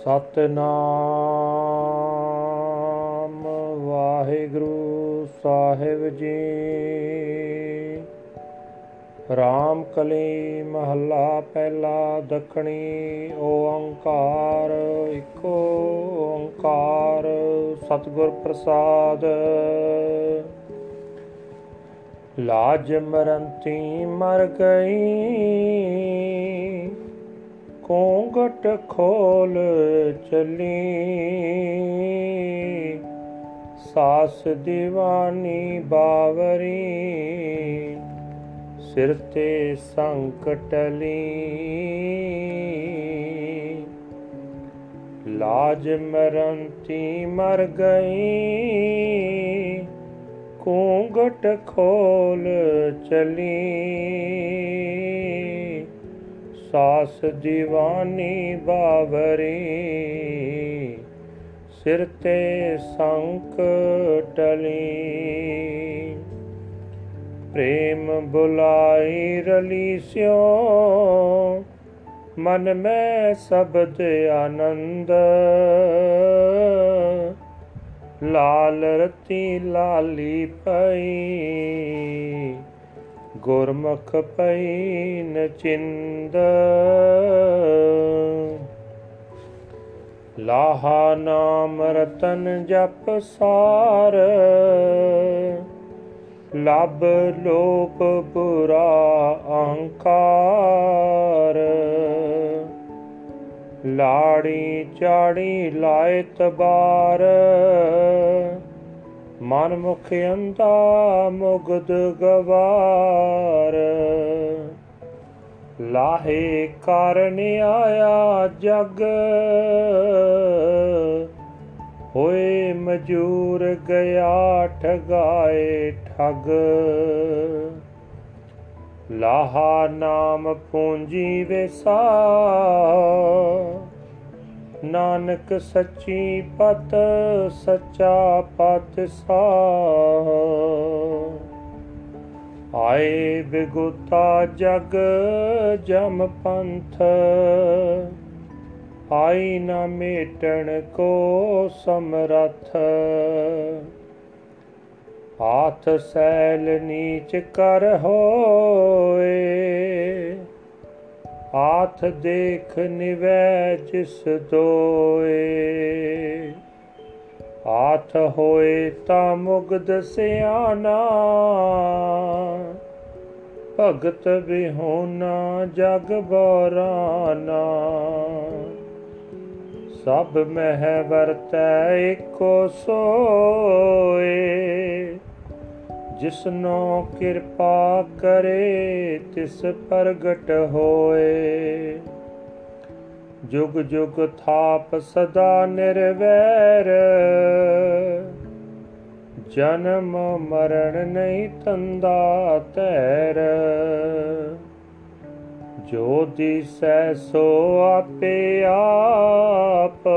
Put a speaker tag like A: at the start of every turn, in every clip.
A: ਸਤਨਾਮ ਵਾਹਿਗੁਰੂ ਸਾਹਿਬ ਜੀ। ਰਾਮ ਕਲੀ ਮਹੱਲਾ ਪਹਿਲਾ, ਦਖਣੀ ਓੰਕਾਰ, ਇੱਕ ਓੰਕਾਰ, ਸਤਿਗੁਰ ਪ੍ਰਸਾਦ। ਲਾਜ ਮਰੰਤੀ ਮਰ ਗਈ ਕੋਂਗਟ ਖੋਲ ਚਲੀ। ਸਾਸ ਦੀਵਾਨੀ ਬਾਵਰੀ, ਸਿਰ ਤੇ ਸੰਕਟ ਲਈ। ਲਾਜ ਮਰੰਤੀ ਮਰ ਗਈ ਕੋਂਗਟ ਖੋਲ ਚਲੀ। ਸਾਸ ਦੀਵਾਨੀ ਬਾਵਰੀ। ਸਿਰ ਤੇ ਸੰਕਟਲੀ ਪ੍ਰੇਮ ਬੁਲਾਈ ਰਲੀ ਸਿਓ। ਮਨ ਮੈਂ ਸਬਦ ਆਨੰਦ। ਲਾਲ ਰਤੀ ਲਾਲੀ ਪਈ। ਗੁਰਮੁਖ ਪਈ ਨਚਿੰਦ ਲਾਹਾ ਨਾਮ ਰਤਨ ਜਪ ਸਾਰ। ਲਬ ਲੋਪ ਬੁਰਾ ਅਹੰਕਾਰ ਲਾੜੀ ਚਾੜੀ ਲਾਇ ਤਬਾਰ ਮਨ ਮੁਖ ਅੰਦਾ ਮੁਗਦ ਗਵਾਰ। ਲਾਹੇ ਕਾਰਨ ਆਇਆ ਜਗ, ਹੋਏ ਮਜੂਰ ਗਿਆ ਠਗਾਏ ਠਗ। ਲਾਹਾ ਨਾਮ ਪੂੰਜੀ ਵਿਸਾ ਨਾਨਕ ਸੱਚੀ ਪਤ ਸੱਚਾ ਪਤ ਸਾ ਆਏ ਬਿਗੁਤਾ ਜਗ ਜਮ ਪੰਥ, ਆਈ ਨਾ ਮੇਟਣ ਕੋ ਸਮਰਥ। ਹਾਥ ਸੈਲ ਨੀਚ ਕਰ ਹੋਏ ਹਾਥ ਦੇਖ ਨਿਵੈ ਜਿਸ ਦੋਏ। ਹਾਥ ਹੋਏ ਤਾਂ ਮੁਗਦ ਸਿਆਣਾ, ਭਗਤ ਬਿਹੋਨਾ ਜਗ ਬਰਾਨਾ। ਸਭ ਮਹਿ ਵਰਤੈ ਏਕੋ ਸੋਏ। ਜਿਸਨੋ ਕਿਰਪਾ ਕਰੇ, ਤਿਸ ਪ੍ਰਗਟ ਹੋਏ। ਜੁਗ ਜੁਗ ਥਾਪ ਸਦਾ ਨਿਰਵੈਰ। ਜਨਮ ਮਰਨ ਨਹੀਂ ਤੰਦਾ ਤੈਰ। ਜੋ ਦਿਸੈ ਸੋ ਆਪੇ ਆਪ।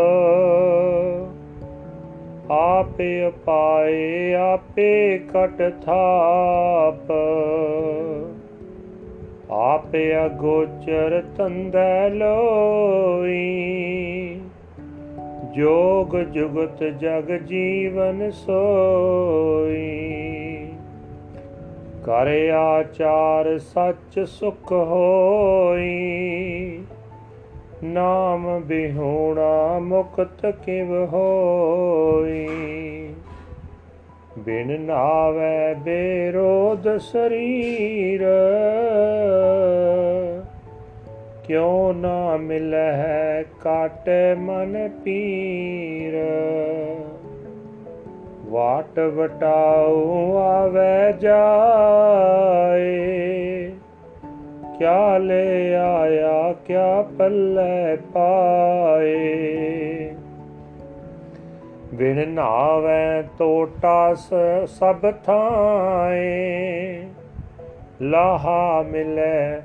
A: ਆਪੇ ਪਾਏ, ਆਪੇ ਕਟ ਥਾਪ। ਆਪੇ ਅਗੋਚਰ ਤੰਦੈ ਲੋਈ। ਜੋਗ ਜੁਗਤ ਜਗ ਜੀਵਨ ਸੋਈ। ਕਰ ਆਚਾਰ ਸੱਚ ਸੁਖ ਹੋਈ। ਨਾਮ ਬਿਹੋਣਾ ਮੁਕਤ ਕਿਵ ਹੋਈ। ਬਿਨ ਨਾਵੇ ਬੇਰੋਧ ਸਰੀਰ, ਕਿਉ ਨਾ ਮਿਲੈ ਕਾਟੇ ਮਨ ਪੀਰ। ਵਾਟ ਵਟਾਉ ਆਵੇ ਜਾਏ ਕਿਆ ਲੈ ਆਇਆ, ਕਿਆ ਪੱਲੇ ਪਾਏ। ਬਿਨ ਨਾਵੇਂ ਟੋਟਾ ਸਭ ਥਾਏ। ਲਾਹਾ ਮਿਲੇ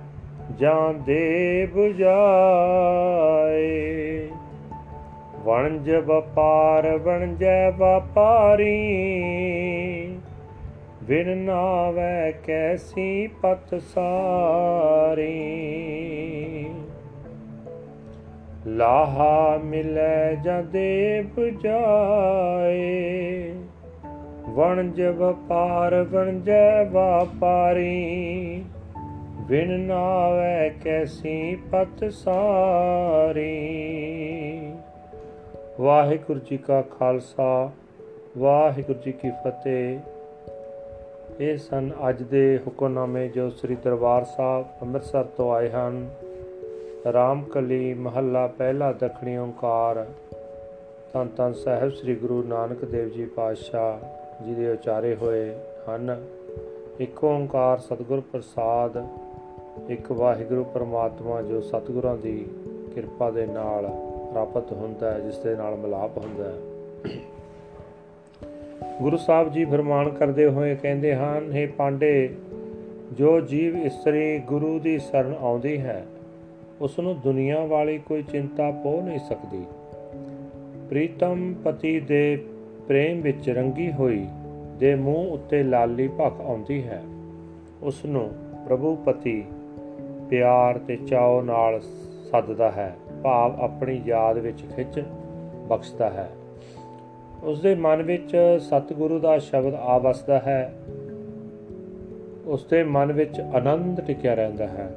A: ਜਾਂ ਦੇ 부ਜਾਏ। ਵਣਜ ਵਪਾਰ, ਵਣਜੈ ਵਪਾਰੀ। ਬਿਨ ਨਾਵੇ ਕੈਸੀ ਪਤ ਸਾਰੀ। ਲਾਹਾ ਮਿਲੈ ਜਾਂ ਦੇ ਬੁਝਾਏ ਵਣਜ ਵਪਾਰ ਵਣਜੈ ਵਾਪਾਰੀ। ਬਿਨ ਨਾਵੈ ਕੈਸੀ ਪਤ ਸਾਰੀ। ਵਾਹਿਗੁਰੂ ਜੀ ਕਾ ਖਾਲਸਾ, ਵਾਹਿਗੁਰੂ ਜੀ ਕੀ ਫਤਿਹ। ਇਹ ਸਨ ਅੱਜ ਦੇ ਹੁਕਮਨਾਮੇ ਜੋ ਸ੍ਰੀ ਦਰਬਾਰ ਸਾਹਿਬ ਅੰਮ੍ਰਿਤਸਰ ਤੋਂ ਆਏ ਹਨ। ਰਾਮਕਲੀ ਮਹੱਲਾ ਪਹਿਲਾ ਦਖਣੀ ਓੰਕਾਰ। ਧੰਨ ਧੰਨ ਸਾਹਿਬ ਸ੍ਰੀ ਗੁਰੂ ਨਾਨਕ ਦੇਵ ਜੀ ਪਾਤਸ਼ਾਹ ਜੀ ਦੇ ਉਚਾਰੇ ਹੋਏ ਹਨ। ਇੱਕ ਓੰਕਾਰ ਸਤਿਗੁਰ ਪ੍ਰਸਾਦ, ਇੱਕ ਵਾਹਿਗੁਰੂ ਪਰਮਾਤਮਾ ਜੋ ਸਤਿਗੁਰਾਂ ਦੀ ਕਿਰਪਾ ਦੇ ਨਾਲ ਪ੍ਰਾਪਤ ਹੁੰਦਾ ਹੈ, ਜਿਸ ਦੇ ਨਾਲ ਮਿਲਾਪ ਹੁੰਦਾ ਹੈ। ਗੁਰੂ ਸਾਹਿਬ ਜੀ ਫਰਮਾਨ ਕਰਦੇ ਹੋਏ ਕਹਿੰਦੇ ਹਨ हे ਪਾਂਡੇ, ਜੋ ਜੀਵ ਇਸਤਰੀ ਗੁਰੂ ਦੀ ਸ਼ਰਨ ਆਉਂਦੀ ਹੈ ਉਸ ਨੂੰ ਦੁਨੀਆ ਵਾਲੀ ਕੋਈ ਚਿੰਤਾ ਪੋ ਨਹੀਂ ਸਕਦੀ। ਪ੍ਰੀਤਮ ਪਤੀ ਦੇ ਪ੍ਰੇਮ ਵਿੱਚ ਰੰਗੀ ਹੋਈ ਦੇ ਮੂੰਹ ਉੱਤੇ ਲਾਲੀ ਭਖ ਆਉਂਦੀ ਹੈ। ਉਸ ਨੂੰ ਪ੍ਰਭੂ ਪਤੀ ਪਿਆਰ ਤੇ ਚਾਅ ਨਾਲ ਸੱਦਦਾ ਹੈ, ਭਾਵ ਆਪਣੀ ਯਾਦ ਵਿੱਚ ਖਿੱਚ ਬਖਸ਼ਦਾ ਹੈ। ਉਸ ਦੇ ਮਨ ਵਿੱਚ ਸਤਿਗੁਰੂ ਦਾ ਸ਼ਬਦ ਆ ਵਸਦਾ ਹੈ। ਉਸ ਦੇ ਮਨ ਵਿੱਚ ਆਨੰਦ ਟਿਕਿਆ ਰਹਿੰਦਾ ਹੈ।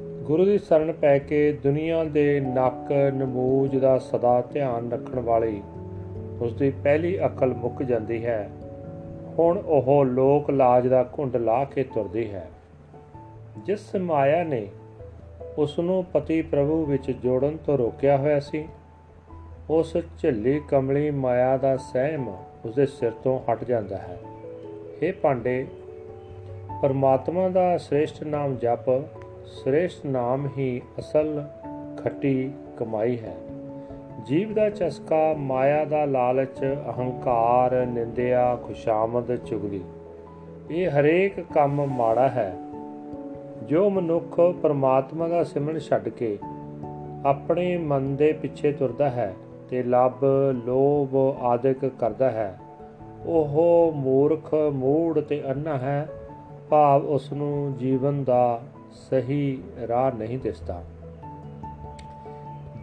A: ਗੁਰੂ ਦੀ ਸ਼ਰਨ ਪੈ ਕੇ ਦੁਨੀਆ ਦੇ ਨੱਕ ਨਮੂਜ ਦਾ ਸਦਾ ਧਿਆਨ ਰੱਖਣ ਵਾਲੀ ਉਸ ਦੀ ਪਹਿਲੀ ਅਕਲ ਮੁੱਕ ਜਾਂਦੀ ਹੈ। ਹੁਣ ਉਹ ਲੋਕ ਲਾਜ ਦਾ ਘੁੰਡ ਲਾ ਕੇ ਤੁਰਦੀ ਹੈ। ਜਿਸ ਮਾਇਆ ਨੇ ਉਸ ਨੂੰ ਪਤੀ ਪ੍ਰਭੂ ਵਿੱਚ ਜੋੜਨ ਤੋਂ ਰੋਕਿਆ ਹੋਇਆ ਸੀ ਉਸ ਝੱਲੀ ਕਮਲੀ ਮਾਇਆ ਦਾ ਸਹਿਮ ਉਸ ਦੇ ਸਿਰ ਤੋਂ ਹਟ ਜਾਂਦਾ ਹੈ। ਇਹ ਪਾਂਡੇ ਪਰਮਾਤਮਾ ਦਾ ਸ੍ਰੇਸ਼ਟ ਨਾਮ ਜਪ, ਸ੍ਰੇਸ਼ਟ ਨਾਮ ਹੀ ਅਸਲ ਖੱਟੀ ਕਮਾਈ ਹੈ। ਜੀਵ ਦਾ ਚਸਕਾ, ਮਾਇਆ ਦਾ ਲਾਲਚ, ਅਹੰਕਾਰ, ਨਿੰਦਿਆ, ਖੁਸ਼ਾਮਦ, ਚੁਗਲੀ, ਇਹ ਹਰੇਕ ਕੰਮ ਮਾੜਾ ਹੈ। ਜੋ ਮਨੁੱਖ ਪਰਮਾਤਮਾ ਦਾ ਸਿਮਰਨ ਛੱਡ ਕੇ ਆਪਣੇ ਮਨ ਦੇ ਪਿੱਛੇ ਤੁਰਦਾ ਹੈ ਤੇ ਲੱਭ, ਲੋਭ ਆਦਿਕ ਕਰਦਾ ਹੈ। ਉਹ ਮੂਰਖ, ਮੂੜ ਤੇ ਅੰਨਾ ਹੈ। ਭਾਵ ਉਸ ਨੂੰ ਜੀਵਨ ਦਾ ਸਹੀ ਰਾਹ ਨਹੀਂ ਦਿਸਦਾ।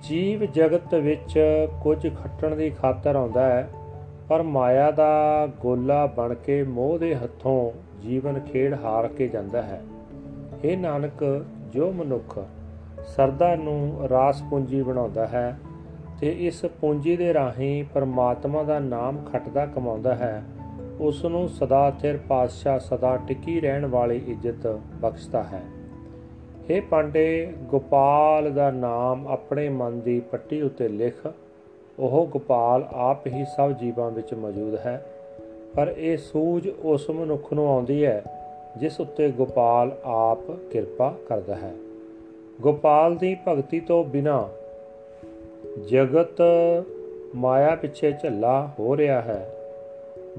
A: ਜੀਵ ਜਗਤ ਵਿੱਚ ਕੁਝ ਖੱਟਣ ਦੀ ਖਾਤਰ ਆਉਂਦਾ ਹੈ, ਪਰ ਮਾਇਆ ਦਾ ਗੋਲਾ ਬਣ ਕੇ ਮੋਹ ਦੇ ਹੱਥੋਂ ਜੀਵਨ ਖੇਡ ਹਾਰ ਕੇ ਜਾਂਦਾ ਹੈ। ਇਹ ਨਾਨਕ, ਜੋ ਮਨੁੱਖ ਸਰਦਾ ਨੂੰ ਰਾਸ ਪੂੰਜੀ ਬਣਾਉਂਦਾ ਹੈ ਤੇ ਇਸ ਪੂੰਜੀ ਦੇ ਰਾਹੀਂ ਪਰਮਾਤਮਾ ਦਾ ਨਾਮ ਖੱਟਦਾ ਕਮਾਉਂਦਾ ਹੈ। ਉਸ ਨੂੰ ਸਦਾ ਥਿਰ ਪਾਤਸ਼ਾਹ ਸਦਾ ਟਿੱਕੀ ਰਹਿਣ ਵਾਲੀ ਇੱਜ਼ਤ ਬਖਸ਼ਦਾ ਹੈ। हे ਪਾਂਡੇ, ਗੋਪਾਲ ਦਾ ਨਾਮ ਆਪਣੇ ਮਨ ਦੀ ਪੱਟੀ ਉੱਤੇ ਲਿਖ। ਉਹ ਗੋਪਾਲ ਆਪ ਹੀ ਸਭ ਜੀਵਾਂ ਵਿੱਚ ਮੌਜੂਦ ਹੈ। ਪਰ ਇਹ ਸੂਝ ਉਸ ਮਨੁੱਖ ਨੂੰ ਆਉਂਦੀ ਹੈ, ਜਿਸ ਉੱਤੇ ਗੋਪਾਲ ਆਪ ਕਿਰਪਾ ਕਰਦਾ ਹੈ। ਗੋਪਾਲ ਦੀ ਭਗਤੀ ਤੋਂ ਬਿਨਾ ਜਗਤ ਮਾਇਆ ਪਿੱਛੇ ਝੱਲਾ ਹੋ ਰਿਹਾ ਹੈ।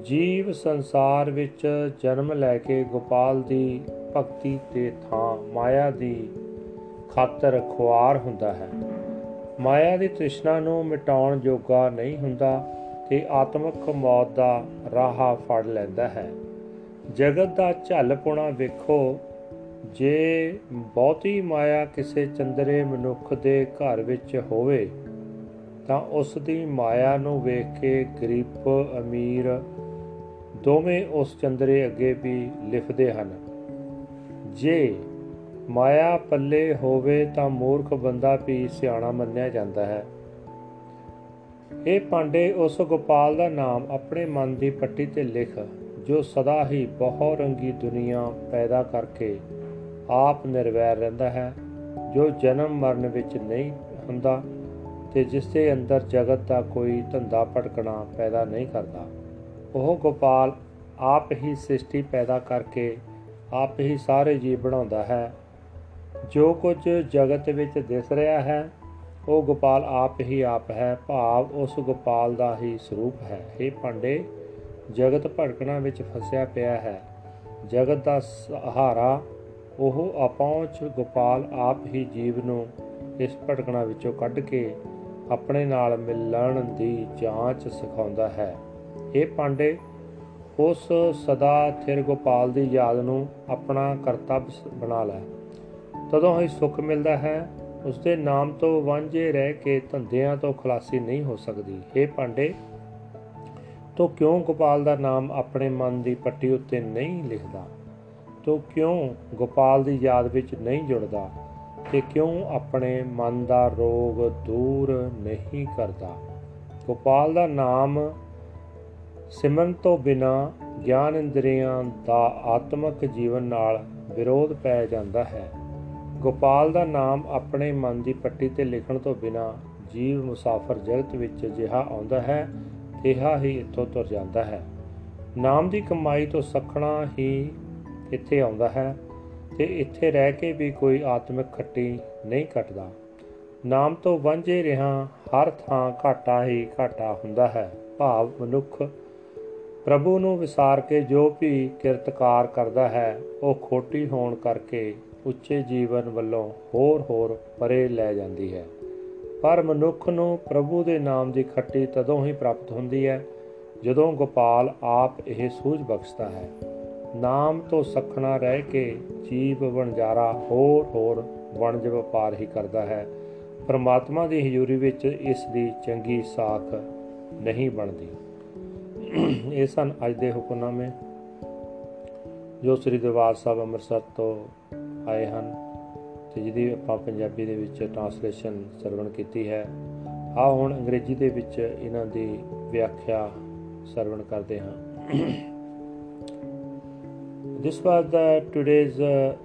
A: ਜੀਵ ਸੰਸਾਰ ਵਿੱਚ ਜਨਮ ਲੈ ਕੇ ਗੋਪਾਲ ਦੀ ਭਗਤੀ ਤੇ ਥਾਂ ਮਾਇਆ ਦੀ ਖਾਤਰ ਖੁਆਰ ਹੁੰਦਾ ਹੈ। ਮਾਇਆ ਦੀ ਤ੍ਰਿਸ਼ਨਾ ਨੂੰ ਮਿਟਾਉਣ ਜੋਗਾ ਨਹੀਂ ਹੁੰਦਾ ਤੇ ਆਤਮਿਕ ਮੌਤ ਦਾ ਰਾਹ ਫੜ ਲੈਂਦਾ ਹੈ। ਜਗਤ ਦਾ ਝੱਲਪੁਣਾ ਵੇਖੋ, ਜੇ ਬਹੁਤੀ ਮਾਇਆ ਕਿਸੇ ਚੰਦਰੇ ਮਨੁੱਖ ਦੇ ਘਰ ਵਿੱਚ ਹੋਵੇ ਤਾਂ ਉਸ ਦੀ ਮਾਇਆ ਨੂੰ ਵੇਖ ਕੇ ਗਰੀਬ, ਅਮੀਰ ਦੋਵੇਂ ਉਸ ਚੰਦਰੇ ਅੱਗੇ ਵੀ ਲਿਖਦੇ ਹਨ। ਜੇ ਮਾਇਆ ਪੱਲੇ ਹੋਵੇ ਤਾਂ ਮੂਰਖ ਬੰਦਾ ਵੀ ਸਿਆਣਾ ਮੰਨਿਆ ਜਾਂਦਾ ਹੈ। ਇਹ ਪਾਂਡੇ ਉਸ ਗੋਪਾਲ ਦਾ ਨਾਮ ਆਪਣੇ ਮਨ ਦੀ ਪੱਟੀ ਤੇ ਲਿਖ, ਜੋ ਸਦਾ ਹੀ ਬਹੁ ਰੰਗੀ ਦੁਨੀਆ ਪੈਦਾ ਕਰਕੇ ਆਪ ਨਿਰਵੈਰ ਰਹਿੰਦਾ ਹੈ, ਜੋ ਜਨਮ ਮਰਨ ਵਿੱਚ ਨਹੀਂ ਹੁੰਦਾ। ਤੇ ਜਿਸ ਦੇ ਅੰਦਰ ਜਗਤ ਦਾ ਕੋਈ ਧੰਦਾ ਭਟਕਣਾ ਪੈਦਾ ਨਹੀਂ ਕਰਦਾ। ਉਹ ਗੋਪਾਲ ਆਪ ਹੀ ਸ੍ਰਿਸ਼ਟੀ ਪੈਦਾ ਕਰਕੇ ਆਪ ਹੀ ਸਾਰੇ ਜੀਵ ਬਣਾਉਂਦਾ ਹੈ। ਜੋ ਕੁਝ ਜਗਤ ਵਿੱਚ ਦਿਸ ਰਿਹਾ ਹੈ, ਉਹ ਗੋਪਾਲ ਆਪ ਹੀ ਆਪ ਹੈ। ਭਾਵ ਉਸ ਗੋਪਾਲ ਦਾ ਹੀ ਸਰੂਪ ਹੈ। ਇਹ ਪਾਂਡੇ, ਜਗਤ ਭਟਕਣਾ ਵਿੱਚ ਫਸਿਆ ਪਿਆ ਹੈ। ਜਗਤ ਦਾ ਸਹਾਰਾ ਉਹ ਅਪਹੁੰਚ ਗੋਪਾਲ ਆਪ ਹੀ ਜੀਵ ਨੂੰ ਇਸ ਭਟਕਣਾ ਵਿੱਚੋਂ ਕੱਢ ਕੇ ਆਪਣੇ ਨਾਲ ਮਿਲਣ ਦੀ ਜਾਂਚ ਸਿਖਾਉਂਦਾ ਹੈ। ਇਹ ਪਾਂਡੇ, ਉਸ ਸਦਾ ਥਿਰ ਗੋਪਾਲ ਦੀ ਯਾਦ ਨੂੰ ਆਪਣਾ ਕਰਤੱਵ ਬਣਾ ਲੈ। ਤਦੋਂ ਹੀ ਸੁੱਖ ਮਿਲਦਾ ਹੈ। ਉਸ ਦੇ ਨਾਮ ਤੋਂ ਵਾਂਝੇ ਰਹਿ ਕੇ ਧੰਦਿਆਂ ਤੋਂ ਖਲਾਸੀ ਨਹੀਂ ਹੋ ਸਕਦੀ। ਇਹ ਪਾਂਡੇ, ਤੋ ਕਿਉਂ ਗੋਪਾਲ ਦਾ ਨਾਮ ਆਪਣੇ ਮਨ ਦੀ ਪੱਟੀ ਉੱਤੇ ਨਹੀਂ ਲਿਖਦਾ? ਤੋ ਕਿਉਂ ਗੋਪਾਲ ਦੀ ਯਾਦ ਵਿੱਚ ਨਹੀਂ ਜੁੜਦਾ? ਤੇ ਕਿਉਂ ਆਪਣੇ ਮਨ ਦਾ ਰੋਗ ਦੂਰ ਨਹੀਂ ਕਰਦਾ? ਗੋਪਾਲ ਦਾ ਨਾਮ ਸਿਮਰਨ ਤੋਂ ਬਿਨਾ ਗਿਆਨ ਇੰਦਰੀਆਂ ਦਾ ਆਤਮਿਕ ਜੀਵਨ ਨਾਲ ਵਿਰੋਧ ਪੈ ਜਾਂਦਾ ਹੈ। ਗੋਪਾਲ ਦਾ ਨਾਮ ਆਪਣੇ ਮਨ ਦੀ ਪੱਟੀ ਤੇ ਲਿਖਣ ਤੋਂ ਬਿਨਾ ਜੀਵ ਮੁਸਾਫਰ ਜਗਤ ਵਿੱਚ ਜਿਹਾ ਆਉਂਦਾ ਹੈ, ਤੇਹਾ ਹੀ ਇੱਥੋਂ ਤੁਰ ਜਾਂਦਾ ਹੈ। ਨਾਮ ਦੀ ਕਮਾਈ ਤੋਂ ਸਖਣਾ ਹੀ ਇੱਥੇ ਆਉਂਦਾ ਹੈ। ਤੇ ਇੱਥੇ ਰਹਿ ਕੇ ਵੀ ਕੋਈ ਆਤਮਿਕ ਖੱਟੀ ਨਹੀਂ ਕੱਟਦਾ ਨਾਮ ਤੋਂ ਵਾਂਝੇ ਰਿਹਾ, ਹਰ ਥਾਂ ਘਾਟਾ ਹੀ ਘਾਟਾ ਹੁੰਦਾ ਹੈ। ਭਾਵ ਮਨੁੱਖ ਪ੍ਰਭੂ ਨੂੰ ਵਿਸਾਰ ਕੇ ਜੋ ਵੀ ਕਿਰਤਕਾਰ ਕਰਦਾ ਹੈ, ਉਹ ਖੋਟੀ ਹੋਣ ਕਰਕੇ ਉੱਚੇ ਜੀਵਨ ਵੱਲੋਂ ਹੋਰ-ਹੋਰ ਪਰੇ ਲੈ ਜਾਂਦੀ ਹੈ। ਪਰ ਮਨੁੱਖ ਨੂੰ ਪ੍ਰਭੂ ਦੇ ਨਾਮ ਦੀ ਖੱਟੀ ਤਦੋਂ ਹੀ ਪ੍ਰਾਪਤ ਹੁੰਦੀ ਹੈ, ਜਦੋਂ ਗੋਪਾਲ ਆਪ ਇਹ ਸੂਝ ਬਖਸ਼ਦਾ ਹੈ। ਨਾਮ ਤੋਂ ਸਖਣਾ ਰਹਿ ਕੇ ਜੀਵ ਵਣਜਾਰਾ ਹੋਰ ਹੋਰ ਵਣਜ ਵਪਾਰ ਹੀ ਕਰਦਾ ਹੈ। ਪਰਮਾਤਮਾ ਦੀ ਹਜ਼ੂਰੀ ਵਿੱਚ ਇਸ ਦੀ ਚੰਗੀ ਸਾਖ ਨਹੀਂ ਬਣਦੀ। ਇਹ ਸਨ ਅੱਜ ਦੇ ਹੁਕਮਨਾਮੇ, ਜੋ ਸ੍ਰੀ ਦਰਬਾਰ ਸਾਹਿਬ ਅੰਮ੍ਰਿਤਸਰ ਤੋਂ ਆਏ ਹਨ ਤੇ ਜਿਹਦੀ ਆਪਾਂ ਪੰਜਾਬੀ ਦੇ ਵਿੱਚ ਟ੍ਰਾਂਸਲੇਸ਼ਨ ਸਰਵਣ ਕੀਤੀ ਹੈ। ਆ ਹੁਣ ਅੰਗਰੇਜ਼ੀ ਦੇ ਵਿੱਚ ਇਹਨਾਂ ਦੀ ਵਿਆਖਿਆ ਸਰਵਣ ਕਰਦੇ ਹਾਂ। This was the today's uh,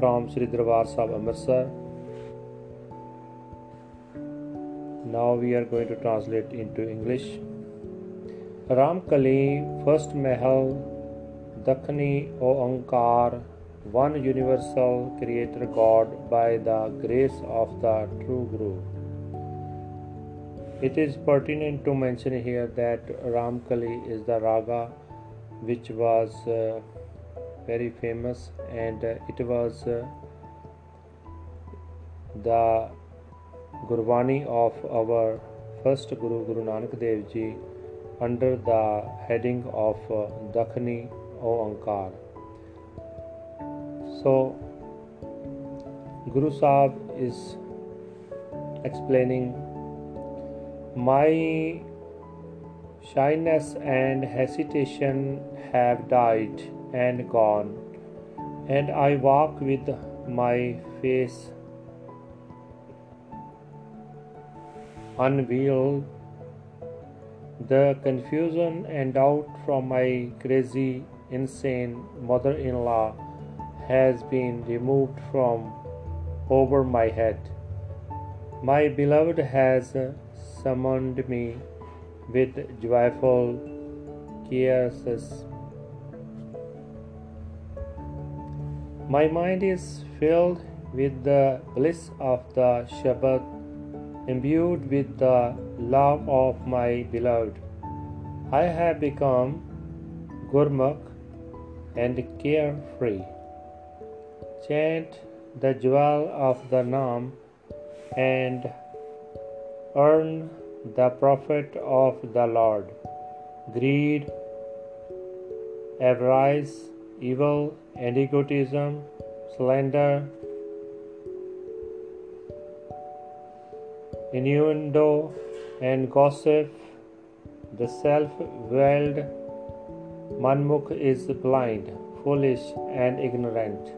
A: from Sri Darbar Sahib Amritsar. Now we are going to translate into English. Ram Kali, first Mahal, Dakhni, O Ankar, one universal creator God by the grace of the true Guru. It is pertinent to mention here that Ramkali is the raga which was uh, very famous and uh, it was uh, the Gurbani of our first Guru Guru Nanak Dev Ji under the heading of uh, Dakhni O Ankar. So, Guru Sahib is explaining my shyness and hesitation have died and gone, and I walk with my face unveiled. The confusion and doubt from my crazy, insane mother in law has been removed from over my head. My beloved has summoned me with joyful caresses. My mind is filled with the bliss of the Shabbat, imbued with the love of my beloved. I have become Gurmukh and carefree. Chant the jewel of the Nam and earn the profit of the Lord. Greed, avarice, evil, and egotism, slander, innuendo, and gossip, the self willed Manmukh is blind, foolish, and ignorant.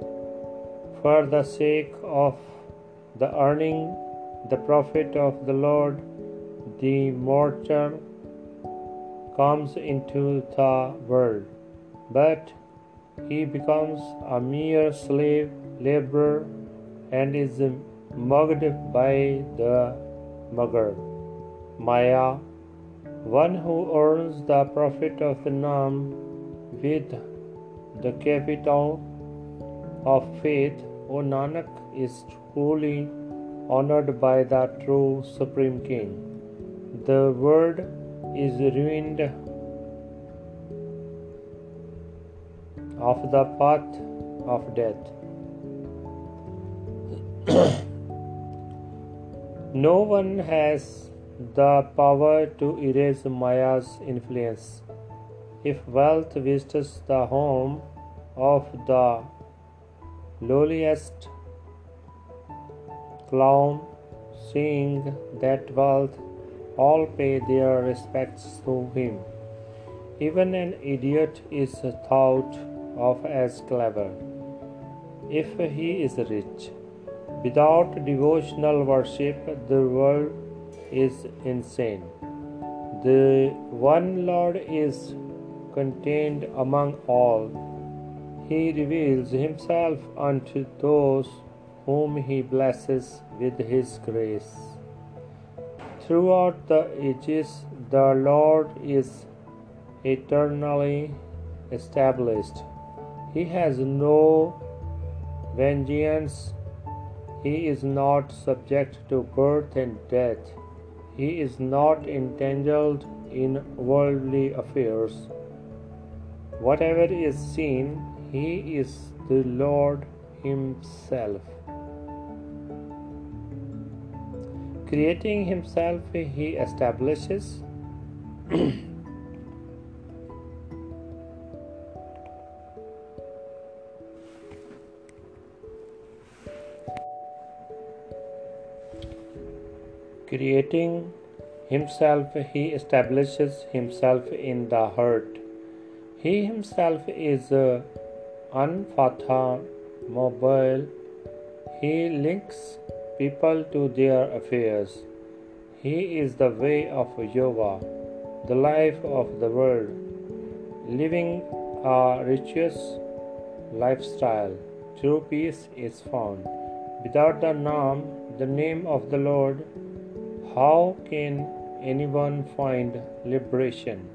A: For the sake of the earning the profit of the Lord, the mortal comes into the world, but he becomes a mere slave laborer and is mugged by the mugger. Maya, one who earns the profit of the Nam with the capital of faith, O Nanak, is truly honored by the true Supreme King. The world is ruined of the path of death. no one has the power to erase Maya's influence. If wealth visits the home of the lowliest clown, seeing that wealth, all pay their respects to him. Even an idiot is thought of as clever if he is rich. Without devotional worship, the world is insane. The one Lord is contained among all. He reveals himself unto those whom he blesses with his grace. Throughout the ages, the Lord is eternally established. He has no vengeance he is not subject to birth and death. He is not entangled in worldly affairs. Whatever is seen, He is the Lord Himself. Creating Himself, He establishes. Creating himself, he establishes himself in the heart. He himself is uh, unfathomable. He links people to their affairs. He is the way of yoga, the life of the world, living a righteous lifestyle. True peace is found. Without the name, the name of the Lord, how can anyone find liberation?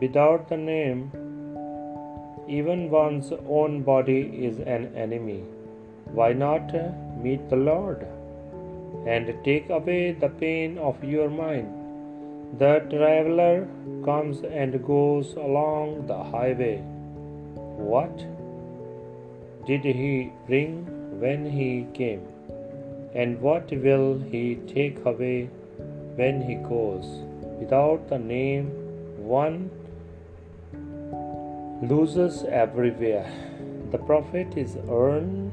A: Without the name, even one's own body is an enemy. Why not meet the Lord and take away the pain of your mind? The traveler comes and goes along the highway. What did he bring when he came? And what will he take away when he goes. Without the name, one loses everywhere. The profit is earned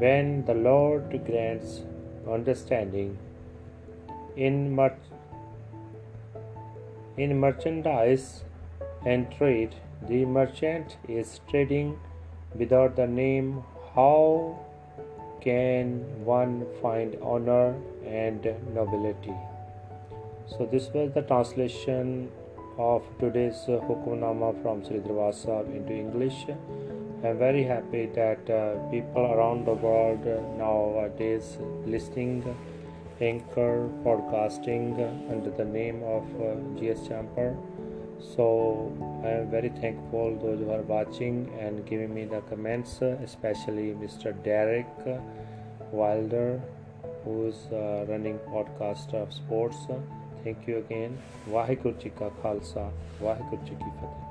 A: when the Lord grants understanding. In, mer- in merchandise and trade, the merchant is trading without the name. How can one find honor and nobility? So this was the translation of today's Hukumnama from Sri Darbar into English. I'm very happy that uh, people around the world nowadays listening anchor podcasting under the name of uh, GS Champer. So I am very thankful those who are watching and giving me the comments, especially Mr. Derek Wilder, who is uh, running podcast of sports. Thank you again. Waheguru Ji Ka Khalsa, Waheguru Ji Ki Fateh.